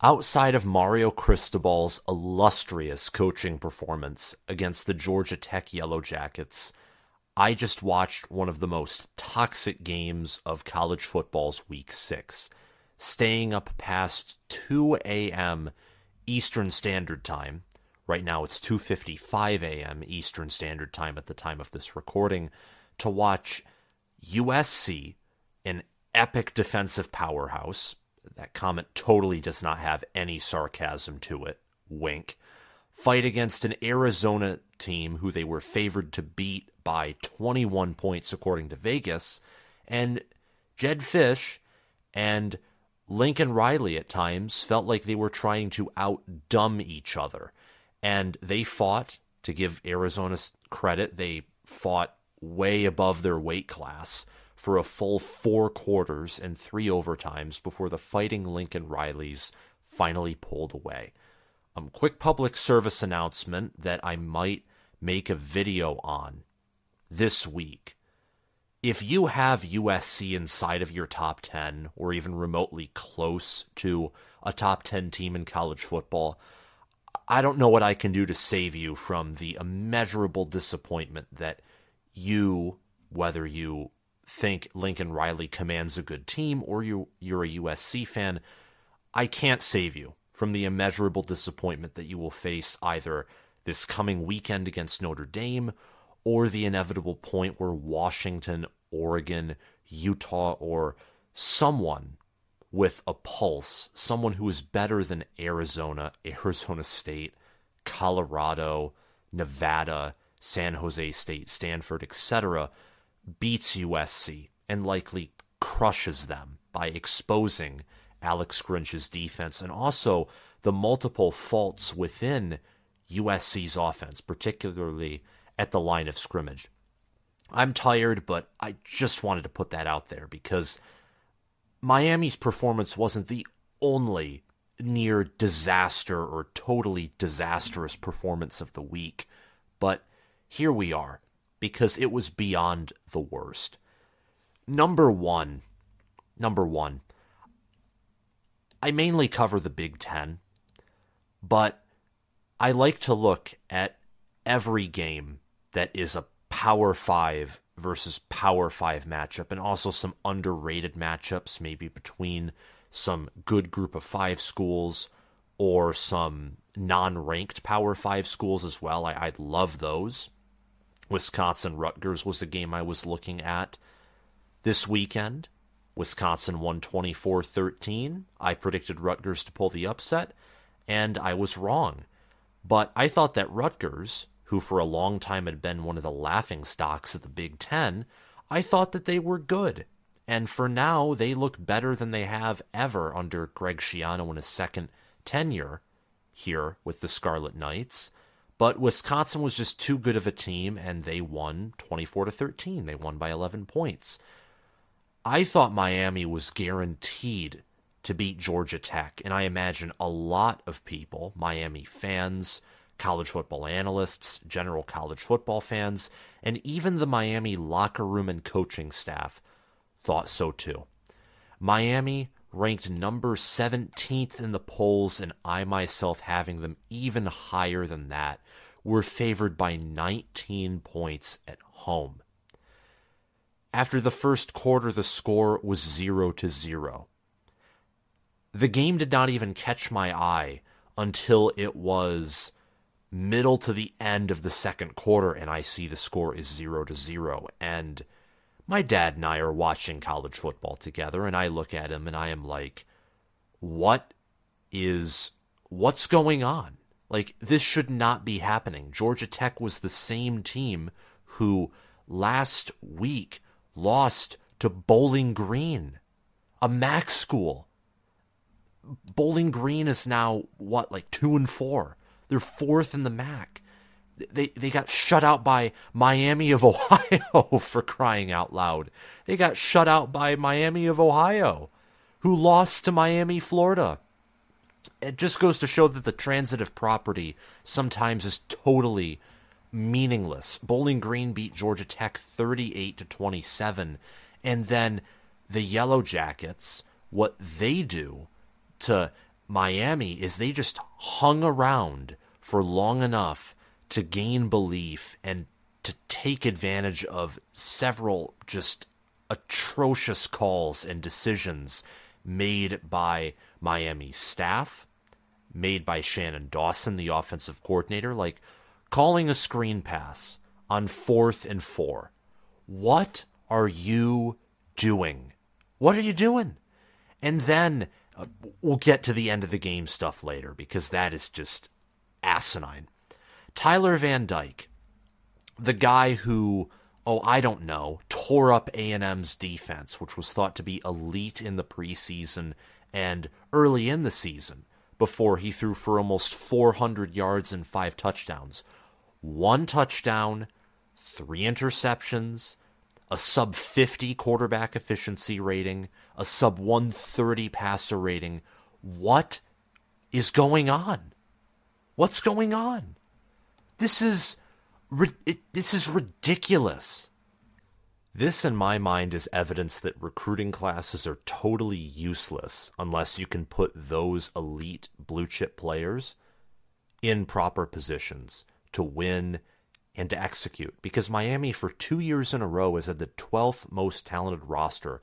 Outside of Mario Cristobal's illustrious coaching performance against the Georgia Tech Yellow Jackets, I just watched one of the most toxic games of college football's week six, staying up past 2 a.m. Eastern Standard Time. Right now it's 2:55 a.m. Eastern Standard Time at the time of this recording to watch USC, an epic defensive powerhouse, that comment totally does not have any sarcasm to it. Wink. Fight against an Arizona team who they were favored to beat by 21 points according to Vegas. And Jedd Fisch and Lincoln Riley at times felt like they were trying to outdumb each other. And they fought, to give Arizona credit, they fought way above their weight class for a full four quarters and three overtimes before the fighting Lincoln Rileys finally pulled away. Um, quick public service announcement that I might make a video on this week. If you have USC inside of your top 10 or even remotely close to a top 10 team in college football, I don't know what I can do to save you from the immeasurable disappointment that you, whether you think Lincoln Riley commands a good team or you you're a USC fan, I can't save you from the immeasurable disappointment that you will face either this coming weekend against Notre Dame or the inevitable point where Washington, Oregon, Utah or someone with a pulse, someone who is better than Arizona, Arizona State, Colorado, Nevada, San Jose State, Stanford, etc., beats USC and likely crushes them by exposing Alex Grinch's defense and also the multiple faults within USC's offense, particularly at the line of scrimmage. I'm tired, but I just wanted to put that out there because Miami's performance wasn't the only near disaster or totally disastrous performance of the week, but here we are because it was beyond the worst. Number one, number one, I mainly cover the Big Ten, but I like to look at every game that is a Power Five versus Power Five matchup and also some underrated matchups, maybe between some good group of five schools or some non ranked Power Five schools as well. I, I love those. Wisconsin Rutgers was the game I was looking at this weekend. Wisconsin won 24 13. I predicted Rutgers to pull the upset, and I was wrong. But I thought that Rutgers, who for a long time had been one of the laughing stocks of the Big Ten, I thought that they were good. And for now, they look better than they have ever under Greg Schiano in his second tenure here with the Scarlet Knights. But Wisconsin was just too good of a team and they won 24 to 13. They won by 11 points. I thought Miami was guaranteed to beat Georgia Tech, and I imagine a lot of people, Miami fans, college football analysts, general college football fans, and even the Miami locker room and coaching staff thought so too. Miami ranked number 17th in the polls, and I myself having them even higher than that, were favored by 19 points at home. After the first quarter, the score was 0 to 0. The game did not even catch my eye until it was middle to the end of the second quarter, and I see the score is 0 to 0. And my dad and I are watching college football together, and I look at him and I am like, what is, what's going on? Like, this should not be happening. Georgia Tech was the same team who last week lost to Bowling Green, a MAC school. Bowling Green is now, what, like two and four? They're fourth in the MAC they they got shut out by Miami of Ohio for crying out loud. They got shut out by Miami of Ohio, who lost to Miami, Florida. It just goes to show that the transitive property sometimes is totally meaningless. Bowling Green beat Georgia Tech 38 to 27 and then the Yellow Jackets what they do to Miami is they just hung around for long enough to gain belief and to take advantage of several just atrocious calls and decisions made by Miami staff, made by Shannon Dawson, the offensive coordinator, like calling a screen pass on fourth and four. What are you doing? What are you doing? And then uh, we'll get to the end of the game stuff later because that is just asinine. Tyler Van Dyke, the guy who, oh, I don't know, tore up A&M's defense, which was thought to be elite in the preseason and early in the season before he threw for almost 400 yards and five touchdowns. One touchdown, three interceptions, a sub 50 quarterback efficiency rating, a sub 130 passer rating. What is going on? What's going on? This is this is ridiculous. This, in my mind, is evidence that recruiting classes are totally useless unless you can put those elite blue chip players in proper positions to win and to execute. Because Miami, for two years in a row, has had the 12th most talented roster,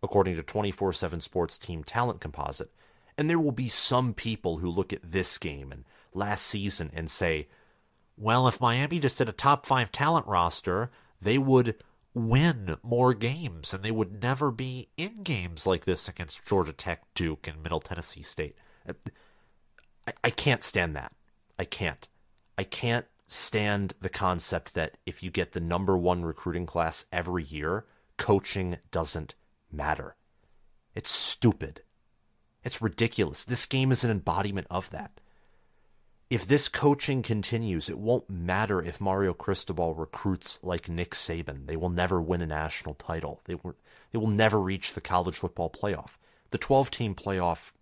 according to 24 7 Sports Team Talent Composite. And there will be some people who look at this game and last season and say, well, if Miami just had a top five talent roster, they would win more games and they would never be in games like this against Georgia Tech, Duke, and Middle Tennessee State. I, I can't stand that. I can't. I can't stand the concept that if you get the number one recruiting class every year, coaching doesn't matter. It's stupid. It's ridiculous. This game is an embodiment of that if this coaching continues, it won't matter if Mario Cristobal recruits like Nick Saban. They will never win a national title. They will, they will never reach the college football playoff. The 12 team playoff,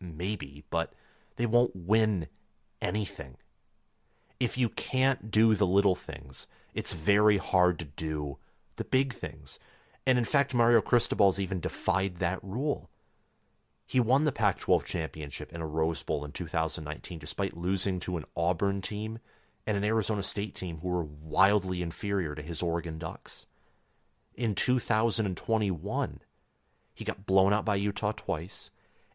maybe, but they won't win anything. If you can't do the little things, it's very hard to do the big things. And in fact, Mario Cristobal's even defied that rule. He won the Pac 12 championship in a Rose Bowl in 2019, despite losing to an Auburn team and an Arizona State team who were wildly inferior to his Oregon Ducks. In 2021, he got blown out by Utah twice,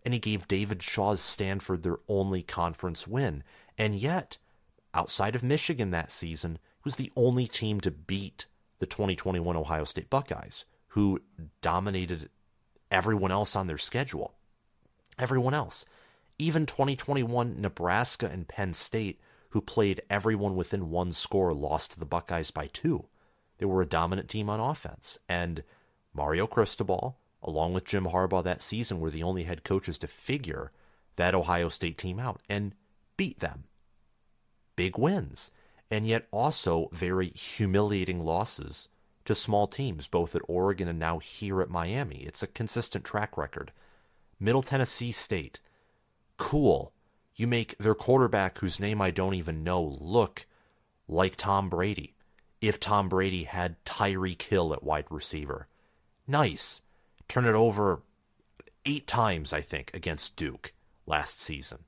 and he gave David Shaw's Stanford their only conference win. And yet, outside of Michigan that season, he was the only team to beat the 2021 Ohio State Buckeyes, who dominated everyone else on their schedule everyone else. Even 2021 Nebraska and Penn State, who played everyone within one score, lost to the Buckeyes by two. They were a dominant team on offense. And Mario Cristobal, along with Jim Harbaugh that season, were the only head coaches to figure that Ohio State team out and beat them. Big wins, and yet also very humiliating losses to small teams, both at Oregon and now here at Miami. It's a consistent track record. Middle Tennessee State. Cool. You make their quarterback, whose name I don't even know, look like Tom Brady. If Tom Brady had Tyreek Hill at wide receiver. Nice. Turn it over eight times, I think, against Duke last season.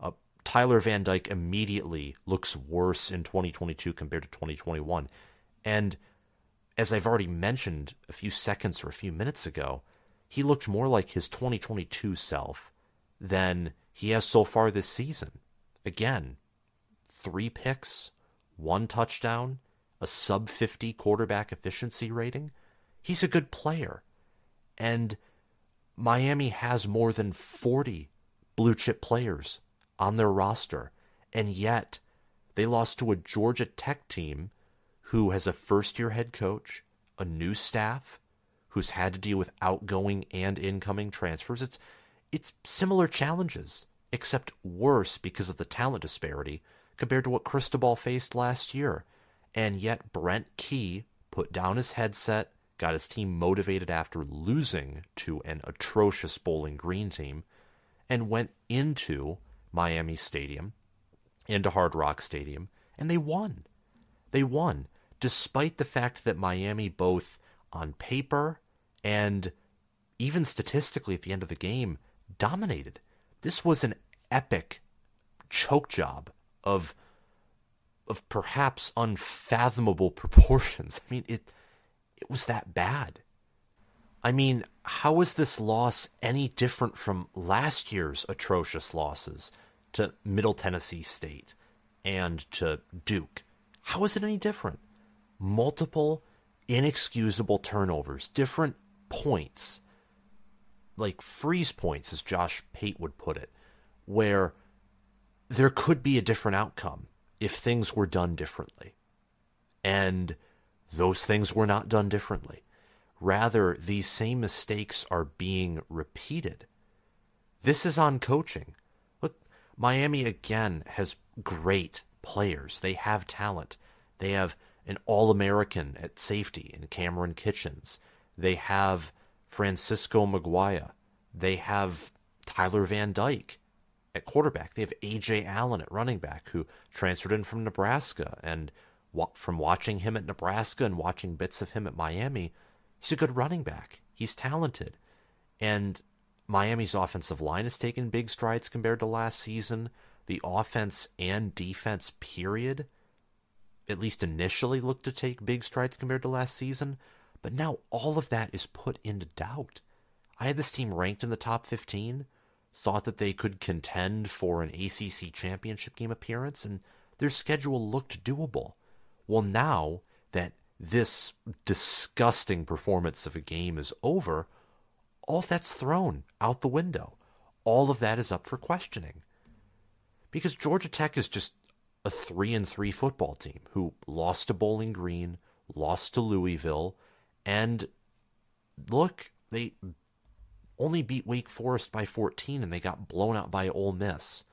Uh, Tyler Van Dyke immediately looks worse in 2022 compared to 2021. And as I've already mentioned a few seconds or a few minutes ago, he looked more like his 2022 self than he has so far this season. Again, three picks, one touchdown, a sub 50 quarterback efficiency rating. He's a good player. And Miami has more than 40 blue chip players on their roster. And yet, they lost to a Georgia Tech team who has a first year head coach, a new staff, who's had to deal with outgoing and incoming transfers. It's it's similar challenges, except worse because of the talent disparity compared to what Cristobal faced last year. And yet Brent Key put down his headset, got his team motivated after losing to an atrocious Bowling Green team, and went into Miami Stadium, into Hard Rock Stadium, and they won. They won, despite the fact that Miami both on paper and even statistically at the end of the game, dominated. this was an epic choke job of of perhaps unfathomable proportions. I mean, it it was that bad. I mean, how is this loss any different from last year's atrocious losses to Middle Tennessee State and to Duke? How is it any different? Multiple inexcusable turnovers, different points, like freeze points, as Josh Pate would put it, where there could be a different outcome if things were done differently. And those things were not done differently. Rather, these same mistakes are being repeated. This is on coaching. Look, Miami again has great players. They have talent. They have an All American at safety in Kamren Kinchens. They have Francisco Mauigoa. They have Tyler Van Dyke at quarterback. They have Ajay Allen at running back, who transferred in from Nebraska. And from watching him at Nebraska and watching bits of him at Miami, he's a good running back. He's talented. And Miami's offensive line has taken big strides compared to last season. The offense and defense, period, at least initially looked to take big strides compared to last season. But now all of that is put into doubt. I had this team ranked in the top 15, thought that they could contend for an ACC championship game appearance, and their schedule looked doable. Well, now that this disgusting performance of a game is over, all that's thrown out the window. All of that is up for questioning. Because Georgia Tech is just a 3 and 3 football team who lost to Bowling Green, lost to Louisville, and look, they only beat Wake Forest by 14 and they got blown out by Ole Miss.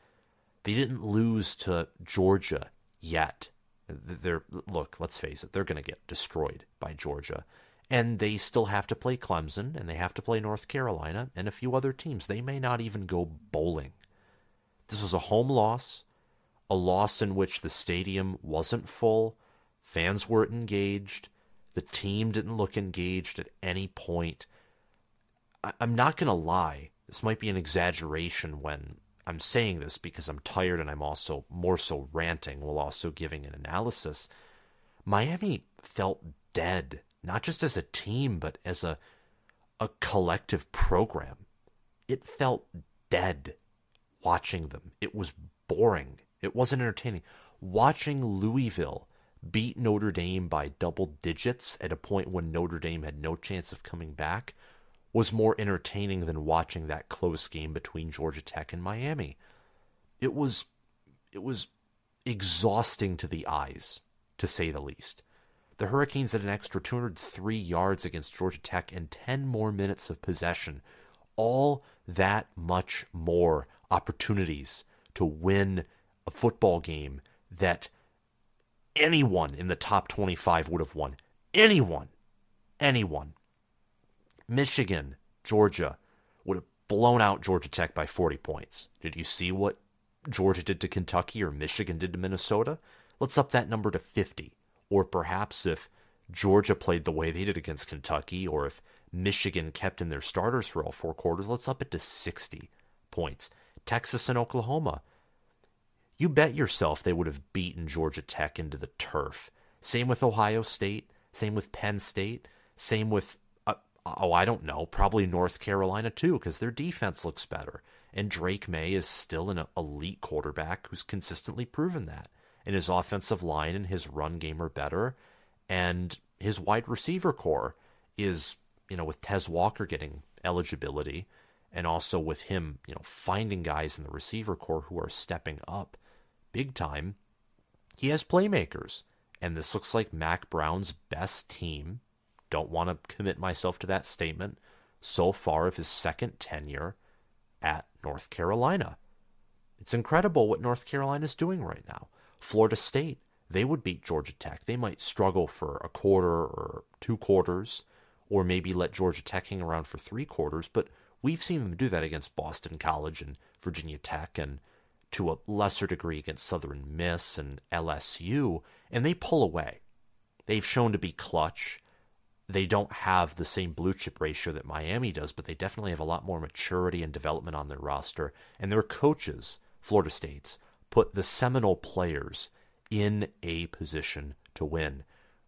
They didn't lose to Georgia yet. They're look, let's face it, they're going to get destroyed by Georgia. And they still have to play Clemson and they have to play North Carolina and a few other teams. They may not even go bowling. This was a home loss, a loss in which the stadium wasn't full, fans weren't engaged, the team didn't look engaged at any point. I- I'm not going to lie. This might be an exaggeration when I'm saying this because I'm tired and I'm also more so ranting while also giving an analysis. Miami felt dead, not just as a team, but as a a collective program. It felt dead watching them. It was boring. It wasn't entertaining. Watching Louisville beat Notre Dame by double digits at a point when Notre Dame had no chance of coming back was more entertaining than watching that close game between Georgia Tech and Miami. It was it was exhausting to the eyes, to say the least. The Hurricanes had an extra 203 yards against Georgia Tech and 10 more minutes of possession. All that much more opportunities to win a football game that anyone in the top 25 would have won. Anyone. Anyone. Michigan, Georgia would have blown out Georgia Tech by 40 points. Did you see what Georgia did to Kentucky or Michigan did to Minnesota? Let's up that number to 50. Or perhaps if Georgia played the way they did against Kentucky, or if Michigan kept in their starters for all four quarters, let's up it to 60 points. Texas and Oklahoma. You bet yourself they would have beaten Georgia Tech into the turf. Same with Ohio State, same with Penn State, same with uh, oh, I don't know, probably North Carolina too, because their defense looks better. And Drake Maye is still an elite quarterback who's consistently proven that. And his offensive line and his run game are better. And his wide receiver core is, you know, with Tez Walker getting eligibility and also with him, you know, finding guys in the receiver core who are stepping up big time, he has playmakers. And this looks like Mack Brown's best team don't want to commit myself to that statement so far of his second tenure at North Carolina. It's incredible what North Carolina is doing right now. Florida State, they would beat Georgia Tech. They might struggle for a quarter or two quarters, or maybe let Georgia Tech hang around for three quarters, but we've seen them do that against Boston College and Virginia Tech and to a lesser degree against Southern Miss and LSU, and they pull away. They've shown to be clutch they don't have the same blue chip ratio that Miami does, but they definitely have a lot more maturity and development on their roster. And their coaches, Florida State's, put the Seminole players in a position to win.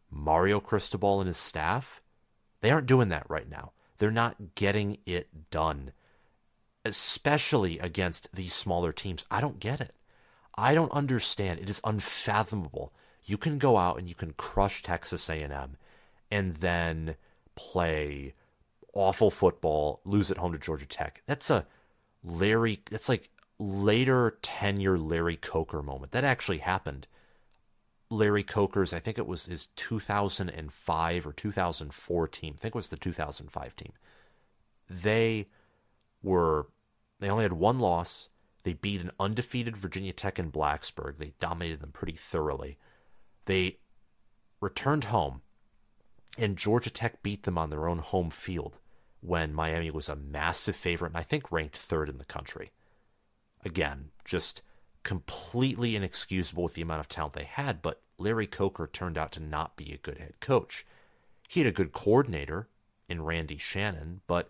Mario Cristobal and his staff, they aren't doing that right now. They're not getting it done, especially against these smaller teams. I don't get it. I don't understand. It is unfathomable. You can go out and you can crush Texas A&M and then play awful football, lose at home to Georgia Tech. That's a Larry that's like later tenure Larry Coker moment. That actually happened. Larry Coker's, I think it was his 2005 or 2004 team. I think it was the 2005 team. They were, they only had one loss. They beat an undefeated Virginia Tech in Blacksburg. They dominated them pretty thoroughly. They returned home, and Georgia Tech beat them on their own home field when Miami was a massive favorite and I think ranked third in the country. Again, just completely inexcusable with the amount of talent they had, but Larry Coker turned out to not be a good head coach. He had a good coordinator in Randy Shannon, but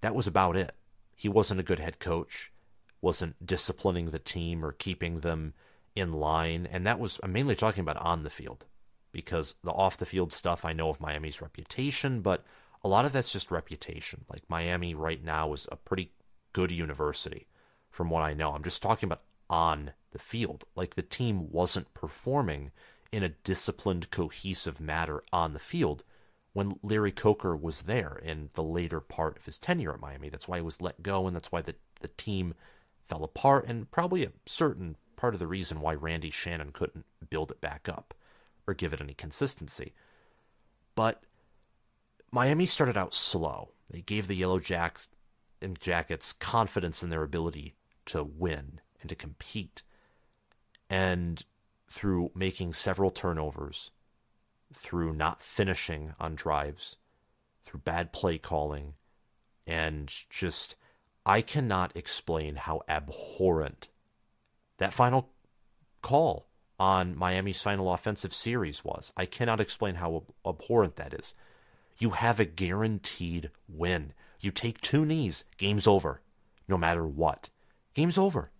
that was about it. He wasn't a good head coach, wasn't disciplining the team or keeping them in line, and that was I'm mainly talking about on the field because the off the field stuff I know of Miami's reputation, but a lot of that's just reputation. Like Miami right now is a pretty good university from what I know. I'm just talking about on the field. Like the team wasn't performing in a disciplined, cohesive manner on the field when Larry Coker was there in the later part of his tenure at Miami. That's why he was let go, and that's why the, the team fell apart, and probably a certain part of the reason why Randy Shannon couldn't build it back up or give it any consistency. But Miami started out slow. They gave the Yellow Jacks and Jackets confidence in their ability to win and to compete. And through making several turnovers, through not finishing on drives, through bad play calling, and just, I cannot explain how abhorrent that final call on Miami's final offensive series was. I cannot explain how abhorrent that is. You have a guaranteed win. You take two knees, game's over, no matter what. Game's over.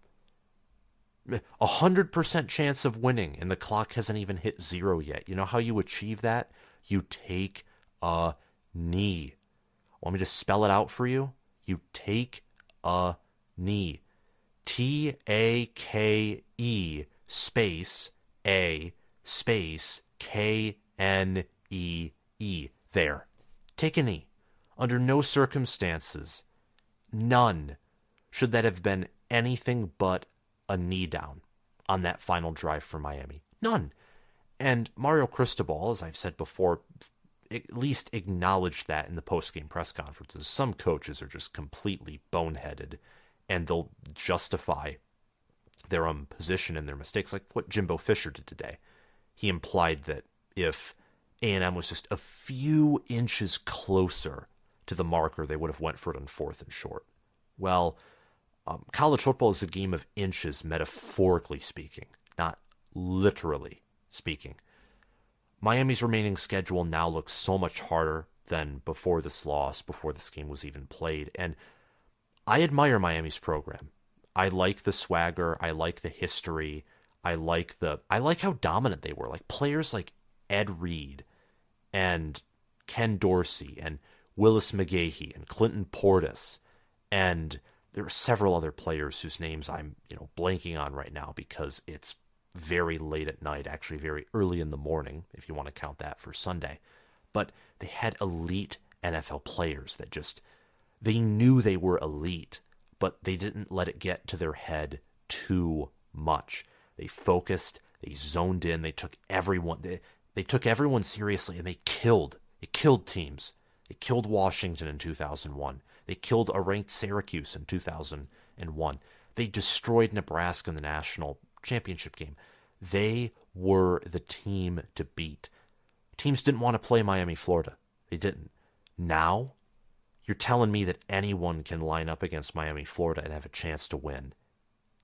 A hundred percent chance of winning, and the clock hasn't even hit zero yet. You know how you achieve that? You take a knee. Want me to spell it out for you? You take a knee. T A K E space A space K N E E. There. Take a knee. Under no circumstances, none, should that have been anything but a knee down on that final drive for Miami. None. And Mario Cristobal, as I've said before, at least acknowledged that in the post-game press conferences. Some coaches are just completely boneheaded and they'll justify their own position and their mistakes, like what Jimbo Fisher did today. He implied that if A&M was just a few inches closer to the marker, they would have went for it on fourth and short. Well, um, college football is a game of inches, metaphorically speaking, not literally speaking. Miami's remaining schedule now looks so much harder than before this loss, before this game was even played. And I admire Miami's program. I like the swagger. I like the history. I like the I like how dominant they were. Like players like Ed Reed and Ken Dorsey and Willis McGahee and Clinton Portis and there are several other players whose names I'm, you know, blanking on right now because it's very late at night, actually very early in the morning, if you want to count that for Sunday. But they had elite NFL players that just they knew they were elite, but they didn't let it get to their head too much. They focused, they zoned in, they took everyone they, they took everyone seriously and they killed. It killed teams. It killed Washington in 2001. They killed a ranked Syracuse in 2001. They destroyed Nebraska in the national championship game. They were the team to beat. Teams didn't want to play Miami, Florida. They didn't. Now, you're telling me that anyone can line up against Miami, Florida and have a chance to win.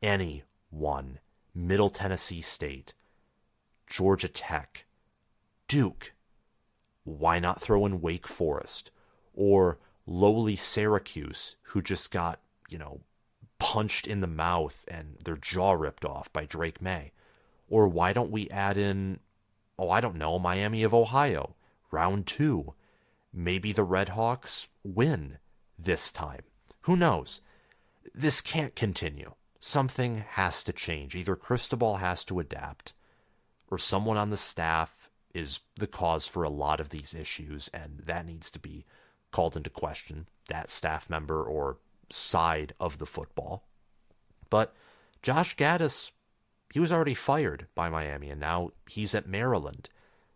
Anyone. Middle Tennessee State, Georgia Tech, Duke, why not throw in Wake Forest or lowly Syracuse, who just got, you know, punched in the mouth and their jaw ripped off by Drake Maye? Or why don't we add in, oh, I don't know, Miami of Ohio, round two? Maybe the Redhawks win this time. Who knows? This can't continue. Something has to change. Either Cristobal has to adapt, or someone on the staff is the cause for a lot of these issues, and that needs to be called into question, that staff member or side of the football. But Josh Gattis, he was already fired by Miami, and now he's at Maryland.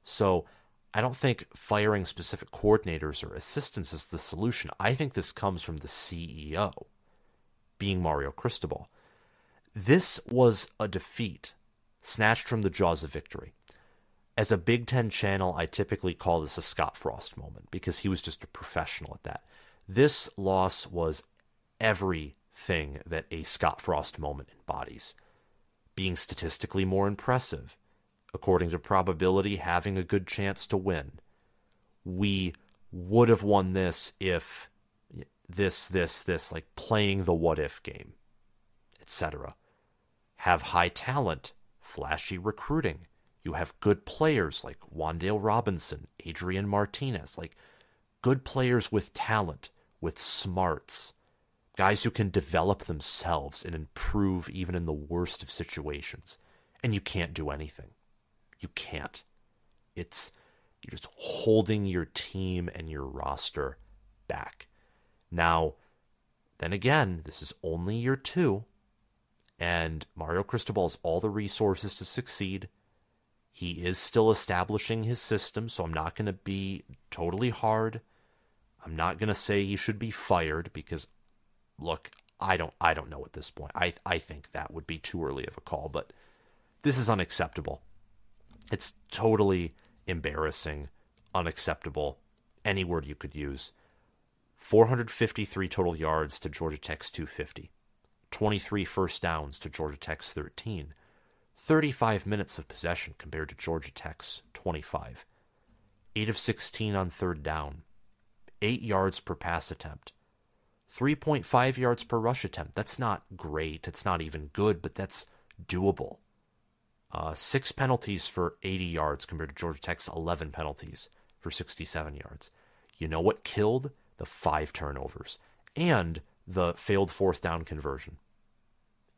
So I don't think firing specific coordinators or assistants is the solution. I think this comes from the CEO, being Mario Cristobal. This was a defeat snatched from the jaws of victory. As a Big Ten channel, I typically call this a Scott Frost moment because he was just a professional at that. This loss was everything that a Scott Frost moment embodies. Being statistically more impressive, according to probability, having a good chance to win. We would have won this if this, this, this, like playing the what if game, etc. Have high talent, flashy recruiting you have good players like Wan'Dale Robinson, Adrian Martinez, like good players with talent, with smarts, guys who can develop themselves and improve even in the worst of situations. And you can't do anything. You can't. It's you're just holding your team and your roster back. Now, then again, this is only year two, and Mario Cristobal has all the resources to succeed. He is still establishing his system, so I'm not going to be totally hard. I'm not going to say he should be fired because look, I don't I don't know at this point. I I think that would be too early of a call, but this is unacceptable. It's totally embarrassing, unacceptable, any word you could use. 453 total yards to Georgia Tech's 250. 23 first downs to Georgia Tech's 13. 35 minutes of possession compared to Georgia Tech's 25. 8 of 16 on third down. 8 yards per pass attempt. 3.5 yards per rush attempt. That's not great. It's not even good, but that's doable. Uh, six penalties for 80 yards compared to Georgia Tech's 11 penalties for 67 yards. You know what killed? The five turnovers and the failed fourth down conversion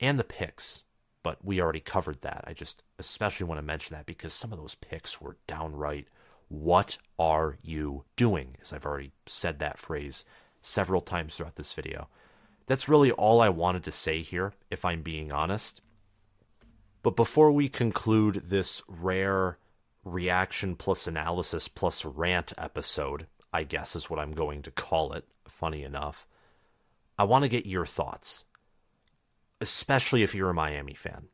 and the picks but we already covered that. I just especially want to mention that because some of those picks were downright, what are you doing? As I've already said that phrase several times throughout this video. That's really all I wanted to say here, if I'm being honest. But before we conclude this rare reaction plus analysis plus rant episode, I guess is what I'm going to call it, funny enough, I want to get your thoughts especially if you're a Miami fan.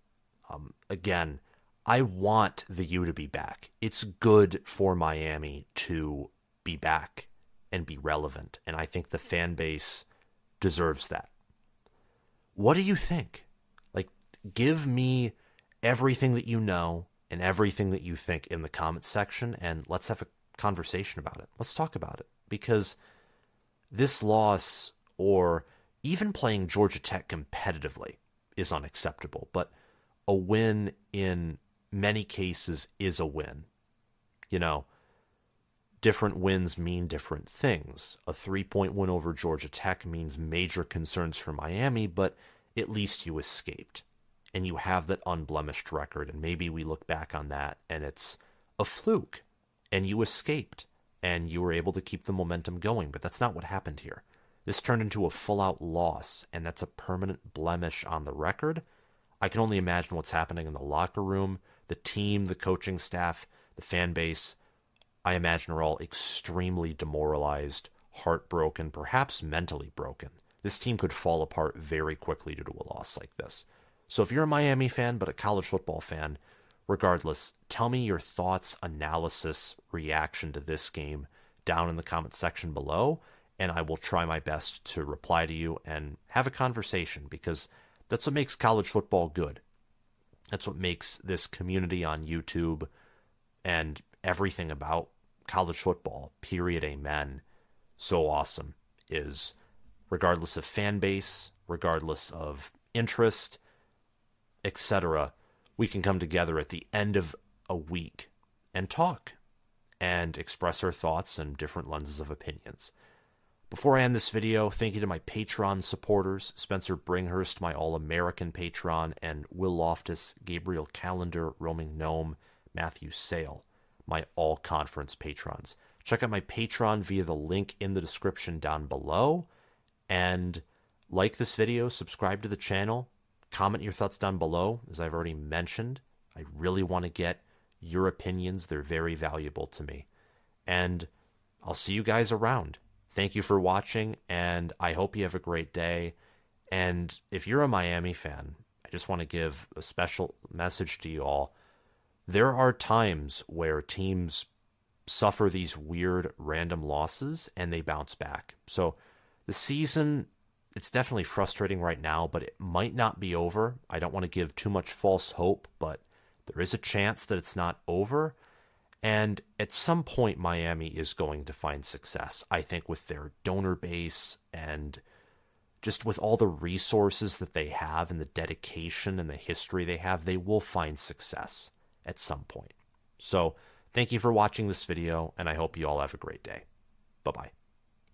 Um, again, I want the U to be back. It's good for Miami to be back and be relevant, and I think the fan base deserves that. What do you think? Like, give me everything that you know and everything that you think in the comments section, and let's have a conversation about it. Let's talk about it because this loss or even playing Georgia Tech competitively is unacceptable. But a win in many cases is a win. You know, different wins mean different things. A three point win over Georgia Tech means major concerns for Miami, but at least you escaped and you have that unblemished record. And maybe we look back on that and it's a fluke and you escaped and you were able to keep the momentum going. But that's not what happened here. This turned into a full out loss, and that's a permanent blemish on the record. I can only imagine what's happening in the locker room, the team, the coaching staff, the fan base. I imagine are all extremely demoralized, heartbroken, perhaps mentally broken. This team could fall apart very quickly due to a loss like this. So if you're a Miami fan but a college football fan, regardless, tell me your thoughts, analysis, reaction to this game down in the comment section below and I will try my best to reply to you and have a conversation because that's what makes college football good. That's what makes this community on YouTube and everything about college football, period, amen, so awesome is regardless of fan base, regardless of interest, etc., we can come together at the end of a week and talk and express our thoughts and different lenses of opinions. Before I end this video, thank you to my Patreon supporters Spencer Bringhurst, my All American patron, and Will Loftus, Gabriel Calendar, Roaming Gnome, Matthew Sale, my All Conference patrons. Check out my Patreon via the link in the description down below. And like this video, subscribe to the channel, comment your thoughts down below. As I've already mentioned, I really want to get your opinions. They're very valuable to me. And I'll see you guys around. Thank you for watching, and I hope you have a great day. And if you're a Miami fan, I just want to give a special message to you all. There are times where teams suffer these weird random losses and they bounce back. So the season it's definitely frustrating right now, but it might not be over. I don't want to give too much false hope, but there is a chance that it's not over. And at some point, Miami is going to find success. I think with their donor base and just with all the resources that they have and the dedication and the history they have, they will find success at some point. So, thank you for watching this video, and I hope you all have a great day. Bye bye.